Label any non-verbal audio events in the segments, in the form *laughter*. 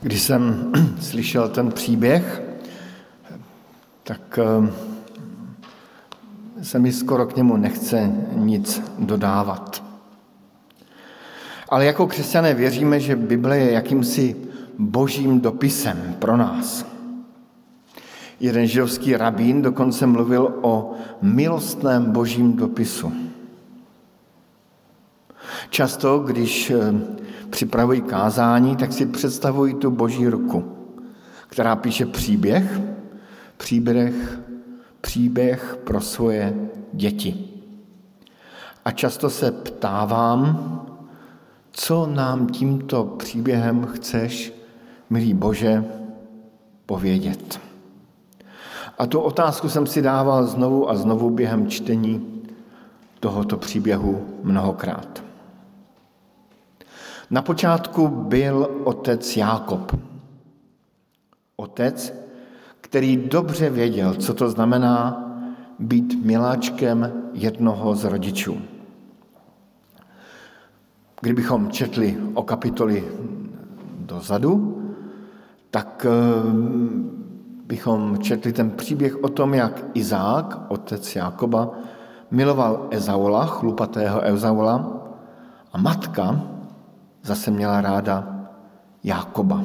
Když jsem *clears throat* slyšel ten příběh, tak eh, se mi skoro k němu nechce nic dodávat. Ale jako křesťané věříme, že Bible je jakýmsi božím dopisem pro nás. Jeden židovský rabín dokonce mluvil o milostném božím dopisu. Často, když připravují kázání, tak si představují tu boží ruku, která píše příběh, příběh, příběh pro svoje děti. A často se ptávám, co nám tímto příběhem chceš, milý Bože, povědět. A tu otázku jsem si dával znovu a znovu během čtení tohoto příběhu mnohokrát. Na počátku byl otec Jákob. Otec, který dobře věděl, co to znamená být miláčkem jednoho z rodičů. Kdybychom četli o kapitoly dozadu, tak eh, bychom četli ten příběh o tom, jak Izák, otec Jákoba, miloval Ezaula, chlupatého Ezaula, a matka zase měla ráda Jákoba.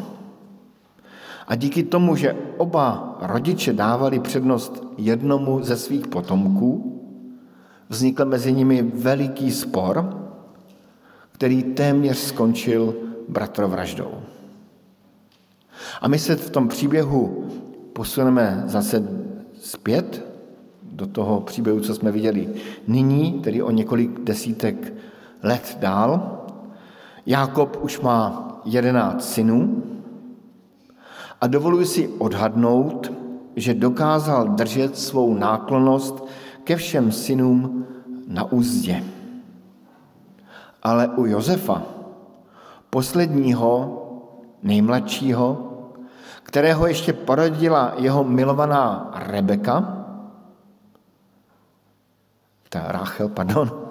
A díky tomu, že oba rodiče dávali přednost jednomu ze svých potomků, vznikl mezi nimi veliký spor, který téměř skončil bratrovraždou. A my se v tom příběhu posuneme zase zpět do toho příběhu, co jsme viděli nyní, tedy o několik desítek let dál. Jákob už má jedenáct synů a dovoluji si odhadnout, že dokázal držet svou náklonost ke všem synům na úzdě. Ale u Josefa, posledního, nejmladšího, kterého ještě porodila jeho milovaná Rebeka, ta Rachel, pardon, *laughs*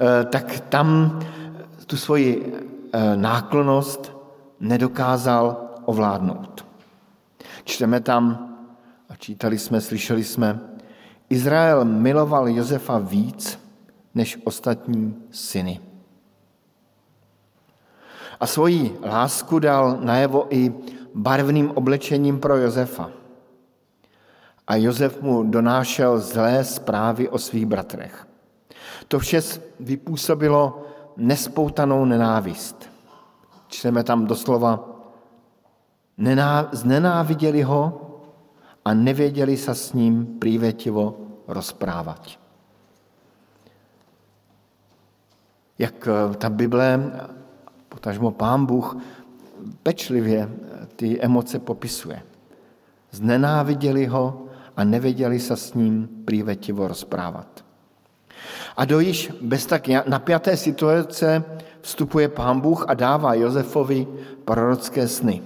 eh, tak tam tu svoji náklonost nedokázal ovládnout. Čteme tam, a čítali jsme, slyšeli jsme, Izrael miloval Josefa víc než ostatní syny. A svoji lásku dal najevo i barvným oblečením pro Josefa. A Josef mu donášel zlé zprávy o svých bratrech. To vše vypůsobilo nespoutanou nenávist. Čteme tam doslova, znenáviděli ho a nevěděli se s ním prívetivo rozprávat. Jak eh, ta Bible, potažmo Pán Bůh, pečlivě ty emoce popisuje. Znenáviděli ho a nevěděli se s ním prívetivo rozprávat. A do již bez tak napjaté situace vstupuje pán Bůh a dává Josefovi prorocké sny.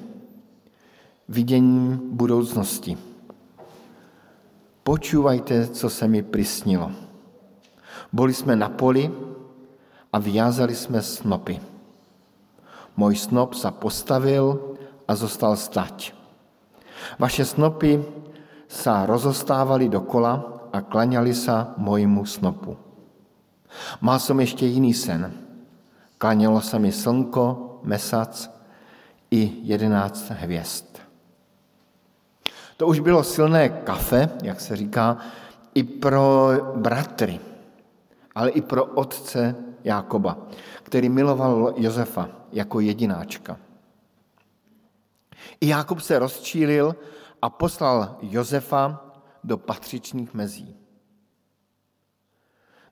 Vidění budoucnosti. Počúvajte, co se mi prisnilo. Boli jsme na poli a vyjázali jsme snopy. Můj snop se postavil a zostal stať. Vaše snopy sa rozostávali dokola a klaňali sa mojmu snopu. Mal som ešte jiný sen. Klanělo se mi slnko, mesac i jedenáct hvězd. To už bylo silné kafe, jak se říká, i pro bratry, ale i pro otce Jákoba, který miloval Josefa jako jedináčka. I Jákob se rozčílil a poslal Josefa do patřičných mezí.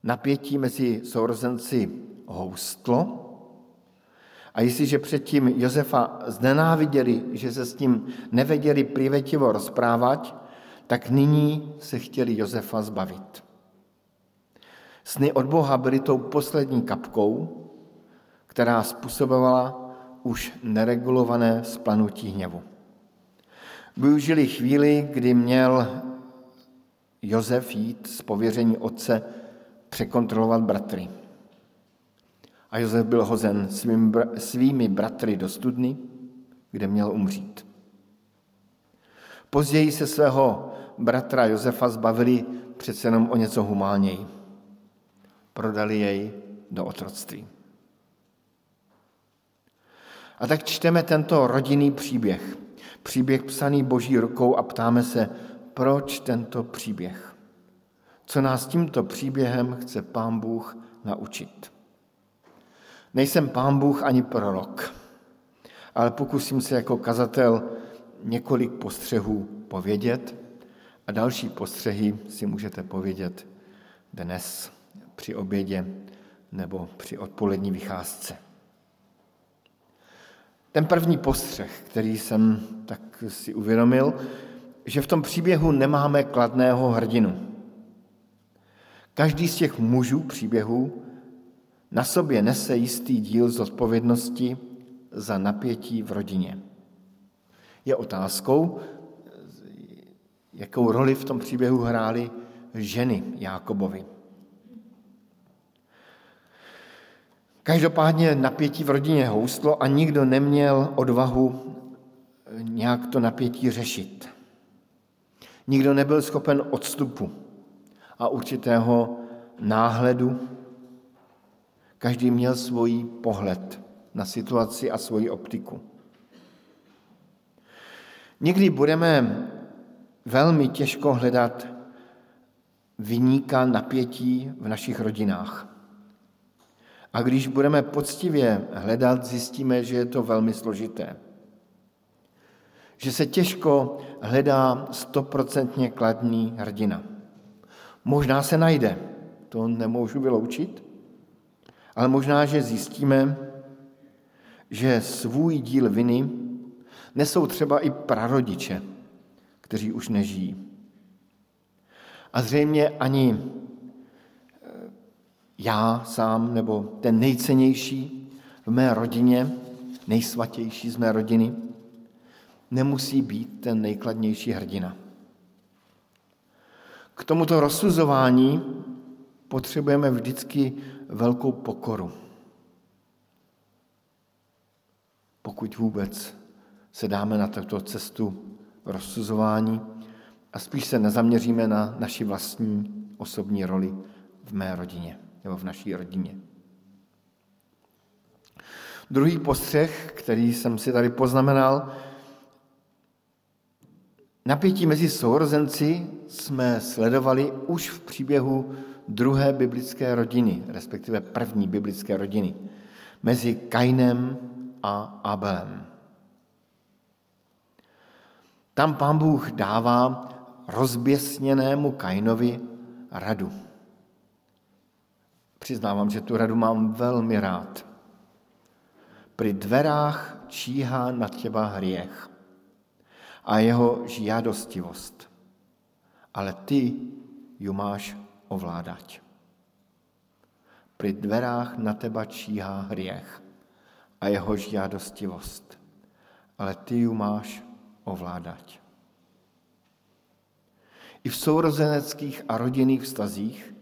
Napětí mezi sourozenci houstlo a jestliže předtím Josefa znenáviděli, že se s ním nevěděli privetivo rozprávat, tak nyní se chtěli Josefa zbavit. Sny od Boha byly tou poslední kapkou, která způsobovala už neregulované splanutí hněvu. Využili chvíli, kdy měl Josef jít z pověření otce překontrolovat bratry. A Josef byl hozen svými, bratry do studny, kde měl umřít. Později se svého bratra Josefa zbavili přece jenom o něco humálněji. Prodali jej do otroctví. A tak čteme tento rodinný příběh. Příběh psaný boží rukou a ptáme se, proč tento příběh? Co nás tímto příběhem chce pán Bůh naučit? Nejsem pán Bůh ani prorok, ale pokusím se jako kazatel několik postřehů povědět a další postřehy si můžete povědět dnes při obědě nebo při odpolední vycházce. Ten první postřeh, který jsem tak si uvědomil, že v tom příběhu nemáme kladného hrdinu. Každý z těch mužů příběhu na sobě nese jistý díl z odpovědnosti za napětí v rodině. Je otázkou, jakou roli v tom příběhu hrály ženy Jákobovi. Každopádně napětí v rodině houstlo a nikdo neměl odvahu nějak to napětí řešit. Nikdo nebyl schopen odstupu a určitého náhledu. Každý měl svůj pohled na situaci a svoji optiku. Někdy budeme velmi těžko hledat vyníka napětí v našich rodinách. A když budeme poctivě hledat, zjistíme, že je to velmi složité. Že se těžko hledá stoprocentně kladný hrdina. Možná se najde, to nemůžu vyloučit, ale možná, že zjistíme, že svůj díl viny nesou třeba i prarodiče, kteří už nežijí. A zřejmě ani eh, já sám, nebo ten nejcennější v mé rodině, nejsvatější z mé rodiny, nemusí být ten nejkladnější hrdina. K tomuto rozsuzování potřebujeme vždycky velkou pokoru. Pokud vůbec se dáme na tuto cestu rozsuzování a spíš se nezaměříme na naši vlastní osobní roli v mé rodině nebo v naší rodině. Druhý postřeh, který jsem si tady poznamenal, napětí mezi sourozenci jsme sledovali už v příběhu druhé biblické rodiny, respektive první biblické rodiny, mezi Kainem a Abelem. Tam pán Bůh dává rozběsněnému Kainovi radu. Přiznávám, že tu radu mám velmi rád. Při dverách číhá na těba hriech a jeho žiadostivost. Ale ty ju máš ovládat. Při dverách na teba číhá hriech a jeho žiadostivost. Ale ty ju máš ovládat. I v sourozeneckých a rodinných vztazích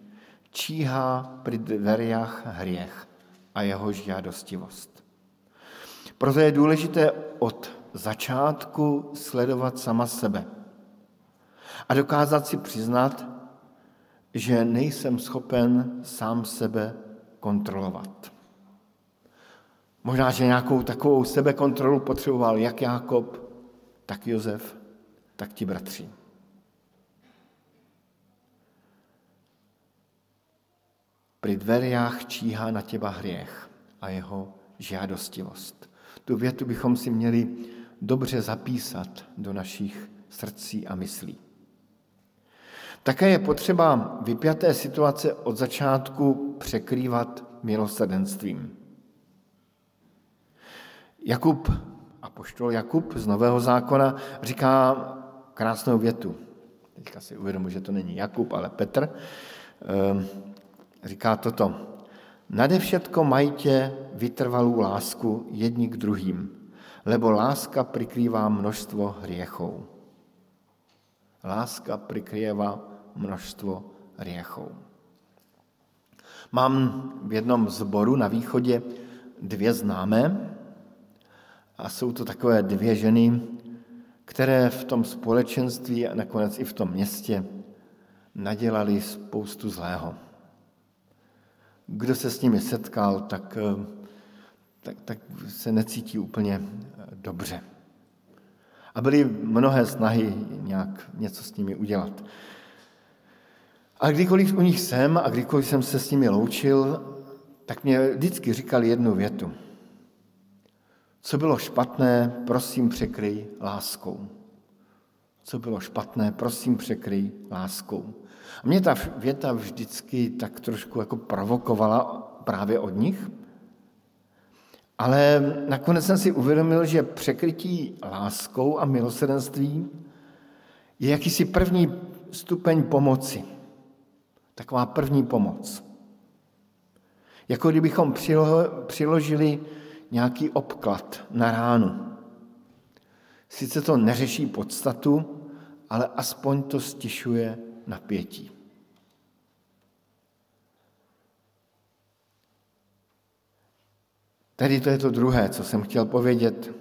číhá při dverách hriech a jeho žiadostivost. Proto je důležité od začátku sledovat sama sebe a dokázat si přiznat, že nejsem schopen sám sebe kontrolovat. Možná, že nějakou takovou sebekontrolu potřeboval jak Jákob, tak Josef, tak ti bratři. Při dverách číhá na těba hriech a jeho žádostivost. Tu větu bychom si měli dobře zapísat do našich srdcí a myslí. Také je potřeba vypjaté situace od začátku překrývat milosrdenstvím. Jakub a poštol Jakub z Nového zákona říká krásnou větu. Teďka si uvědomu, že to není Jakub, ale Petr. Ehm, říká toto. Nade všetko majte vytrvalou lásku jedni k druhým, lebo láska prikrývá množstvo hriechov. Láska prikrývá množstvo hriechov. Mám v jednom zboru na východě dvě známé, A jsou to takové dvě ženy, které v tom společenství a nakonec i v tom městě nadělali spoustu zlého. Kdo se s nimi setkal, tak, tak, tak se necítí úplně dobře. A byly mnohé snahy nějak něco s nimi udělat. A kdykoliv u nich jsem a kdykoliv jsem se s nimi loučil, tak mě vždycky říkali jednu větu. Co bylo špatné, prosím překryj láskou. Co bylo špatné, prosím překryj láskou. A mě ta věta vždycky tak trošku jako provokovala právě od nich, ale nakonec jsem si uvědomil, že překrytí láskou a milosrdenství je jakýsi první stupeň pomoci. Taková první pomoc. Jako kdybychom přiložili nějaký obklad na ránu. Sice to neřeší podstatu, ale aspoň to stišuje napětí. Tedy to je to druhé, co jsem chtěl povědět.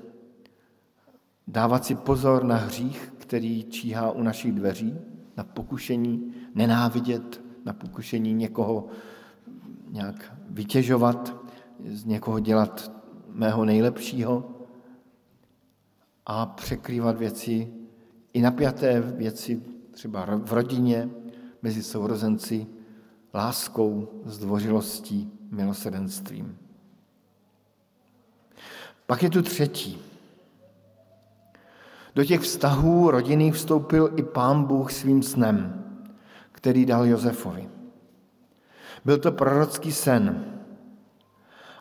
Dávat si pozor na hřích, který číhá u našich dveří, na pokušení nenávidět, na pokušení někoho nějak vytěžovat, z někoho dělat mého nejlepšího a překrývat věci, i napjaté věci, třeba v rodině, mezi sourozenci, láskou, zdvořilostí, milosrdenstvím. Pak je tu třetí. Do těch vztahů rodinných vstoupil i pán Bůh svým snem, který dal Josefovi. Byl to prorocký sen,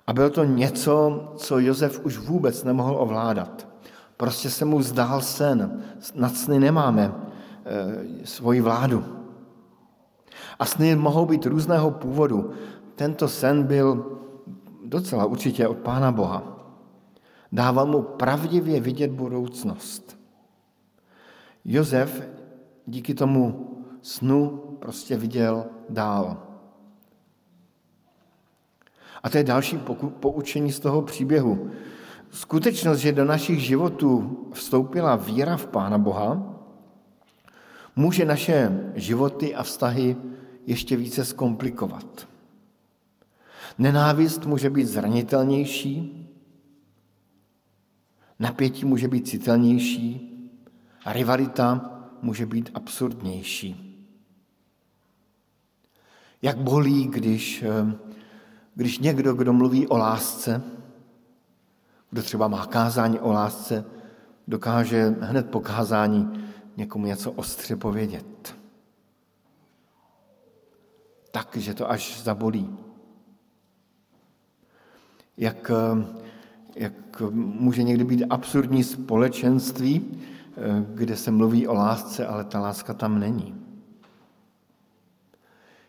a bylo to něco, co Josef už vůbec nemohl ovládat. Prostě se mu zdál sen. Nad sny nemáme e, svoji vládu. A sny mohou být různého původu. Tento sen byl docela určitě od Pána Boha. Dával mu pravdivě vidět budoucnost. Josef díky tomu snu prostě viděl dál. A to je další poučení z toho příběhu. Skutečnost, že do našich životů vstoupila víra v Pána Boha, může naše životy a vztahy ještě více zkomplikovat. Nenávist může být zranitelnější, napětí může být citelnější a rivalita může být absurdnější. Jak bolí, když eh, když někdo, kdo mluví o lásce, kdo třeba má kázání o lásce, dokáže hned po kázání někomu něco ostře povědět. Tak, že to až zabolí. Jak, jak může někdy být absurdní společenství, kde se mluví o lásce, ale ta láska tam není.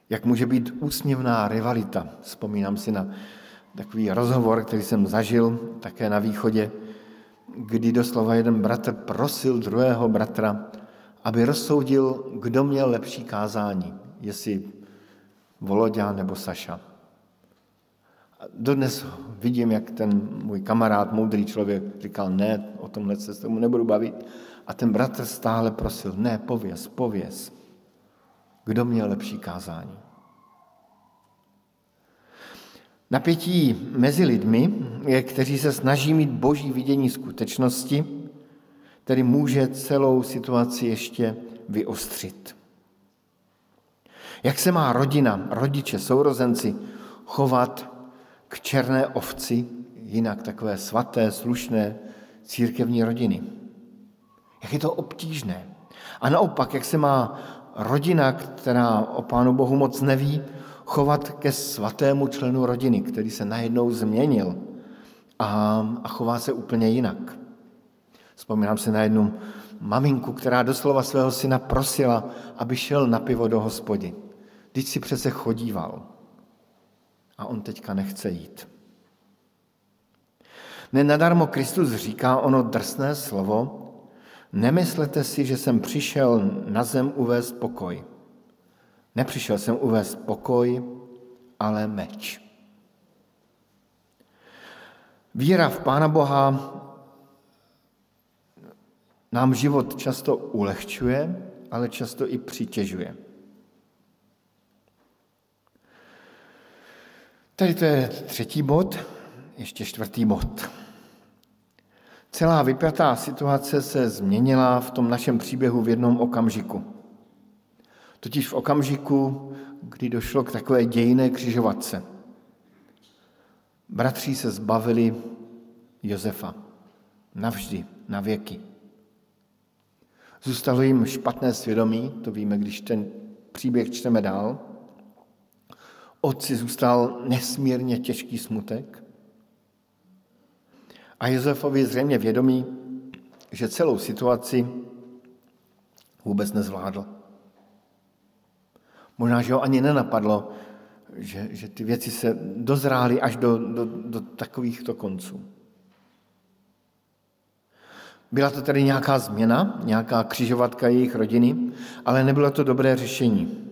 Jak může být úsměvná rivalita. Vzpomínám si na takový rozhovor, který jsem zažil také na východě, kdy doslova jeden bratr prosil druhého bratra, aby rozsoudil, kdo měl lepší kázání, jestli Volodia nebo Saša. Dodnes vidím, jak ten můj kamarád, moudrý člověk, říkal, ne, o tomhle se s tomu nebudu bavit. A ten bratr stále prosil, ne, pověz, pověz. Kdo měl lepší kázání? Napětí mezi lidmi, kteří se snaží mít boží vidění skutečnosti, který může celou situaci ještě vyostřit. Jak se má rodina, rodiče, sourozenci chovat k černé ovci, jinak takové svaté, slušné církevní rodiny? Jak je to obtížné. A naopak, jak se má rodina, která o Pánu Bohu moc neví, chovat ke svatému členu rodiny, který se najednou změnil a, a chová se úplně jinak. Vzpomínám se na jednu maminku, která doslova svého syna prosila, aby šel na pivo do hospody. Teď si přece chodíval. A on teďka nechce jít. Nenadarmo Kristus říká ono drsné slovo, nemyslete si, že jsem přišel na zem uvést pokoj. Nepřišel jsem uvést pokoj, ale meč. Víra v Pána Boha nám život často ulehčuje, ale často i přitěžuje. Tady to je třetí bod, ještě čtvrtý bod. Celá vypjatá situace se změnila v tom našem příběhu v jednom okamžiku. Totiž v okamžiku, kdy došlo k takové dějné křižovatce. Bratři se zbavili Josefa. Navždy, na věky. Zůstalo jim špatné svědomí, to víme, když ten příběh čteme dál. Otci zůstal nesmírně těžký smutek. A Josefovi zřejmě vědomí, že celou situaci vůbec nezvládl. Možná, že ho ani nenapadlo, že, že ty věci se dozrály až do, do, do takovýchto konců. Byla to tedy nějaká změna, nějaká křižovatka jejich rodiny, ale nebylo to dobré řešení.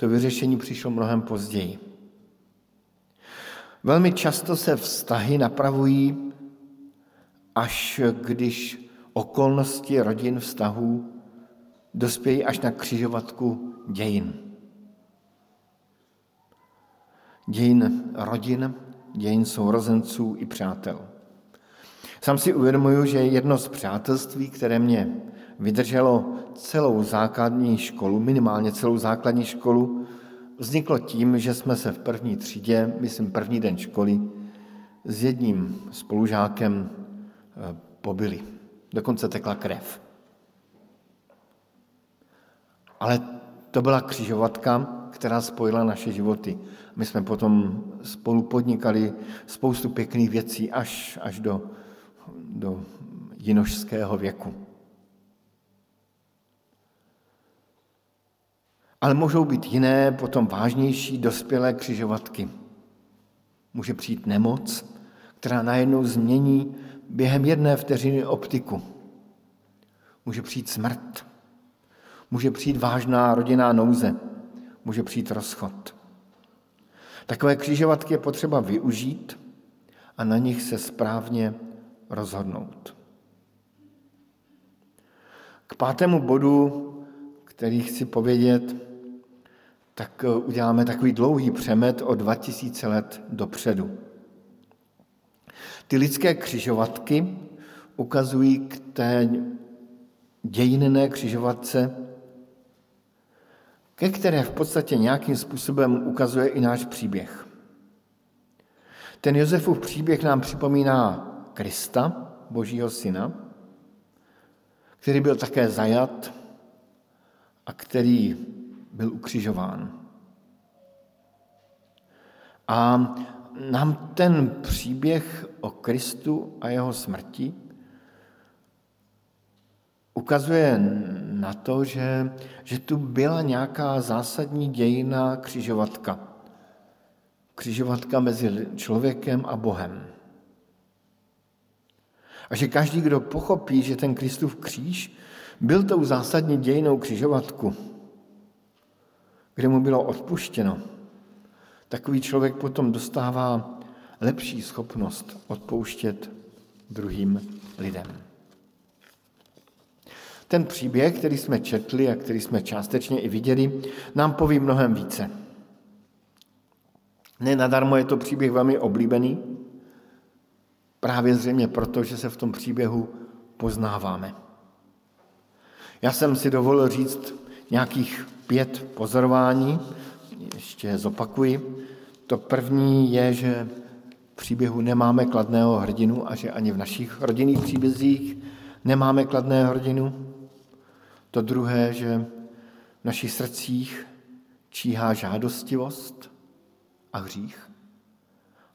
To vyřešení přišlo mnohem později. Velmi často se vztahy napravují, až když okolnosti rodin vztahů dospějí až na křižovatku dějin. Dějin rodin, dějin sourozenců i přátel. Sám si uvědomuju, že jedno z přátelství, které mě vydrželo celou základní školu, minimálně celou základní školu, vzniklo tím, že jsme se v první třídě, myslím první den školy, s jedním spolužákem eh, pobili. Dokonce tekla krev. Ale to byla křižovatka, která spojila naše životy. My jsme potom spolu podnikali spoustu pěkných věcí až, až do do jinožského věku. Ale můžou být jiné, potom vážnější, dospělé křižovatky. Může přijít nemoc, která najednou změní během jedné vteřiny optiku. Může přijít smrt. Může přijít vážná rodinná nouze. Může přijít rozchod. Takové křižovatky je potřeba využít a na nich se správně rozhodnout. K pátému bodu, který chci povědět, tak eh, uděláme takový dlouhý přemet o 2000 let dopředu. Ty lidské křižovatky ukazují k té dějinné křižovatce, ke které v podstatě nějakým způsobem ukazuje i náš příběh. Ten Josefův příběh nám připomíná Krista, Božího syna, který byl také zajat a který byl ukřižován. A nám ten příběh o Kristu a jeho smrti ukazuje na to, že, že tu byla nějaká zásadní dějina křižovatka. Křižovatka mezi člověkem a Bohem. A že každý, kdo pochopí, že ten Kristův kříž byl tou zásadní dějinou křižovatku, kde mu bylo odpuštěno, takový člověk potom dostává lepší schopnost odpouštět druhým lidem. Ten příběh, který jsme četli a který jsme částečně i viděli, nám poví mnohem více. Nenadarmo je to příběh velmi oblíbený, Právě zřejmě proto, že se v tom příběhu poznáváme. Já jsem si dovolil říct nějakých pět pozorování, ještě zopakuji. To první je, že v příběhu nemáme kladného hrdinu a že ani v našich rodinných příbězích nemáme kladného hrdinu. To druhé, že v našich srdcích číhá žádostivost a hřích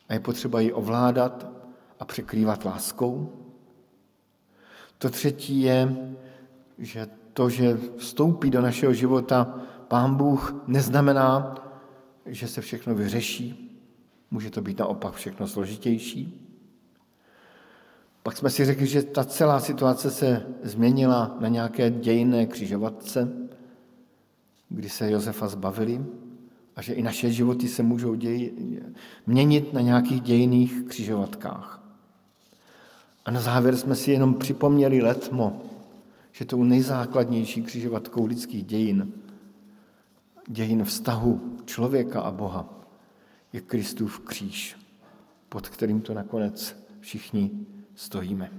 a je potřeba ji ovládat a překrývat láskou. To třetí je, že to, že vstoupí do našeho života Pán Bůh, neznamená, že se všechno vyřeší. Může to být naopak všechno složitější. Pak jsme si řekli, že ta celá situace se změnila na nějaké dějinné křižovatce, kdy se Josefa zbavili a že i naše životy se můžou děj, měnit na nějakých dějinných křižovatkách. A na závěr jsme si jenom připomněli letmo, že tou nejzákladnější křižovatkou lidských dějin, dějin vztahu člověka a Boha, je Kristův kříž, pod kterým to nakonec všichni stojíme.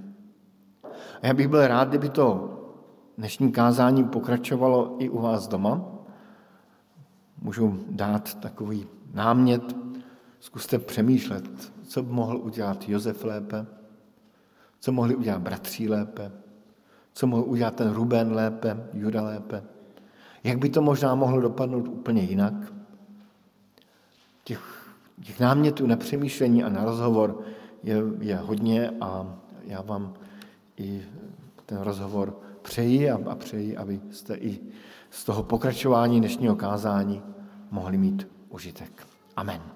A já bych byl rád, kdyby to dnešní kázání pokračovalo i u vás doma. Můžu dát takový námět, zkuste přemýšlet, co by mohl udělat Josef lépe, co mohli udělat bratří lépe, co mohl udělat ten Ruben lépe, Juda lépe. Jak by to možná mohlo dopadnout úplně jinak? Těch, těch námětů na přemýšlení a na rozhovor je, je hodně a já vám i ten rozhovor přeji a, a přeji, abyste i z toho pokračování dnešního kázání mohli mít užitek. Amen.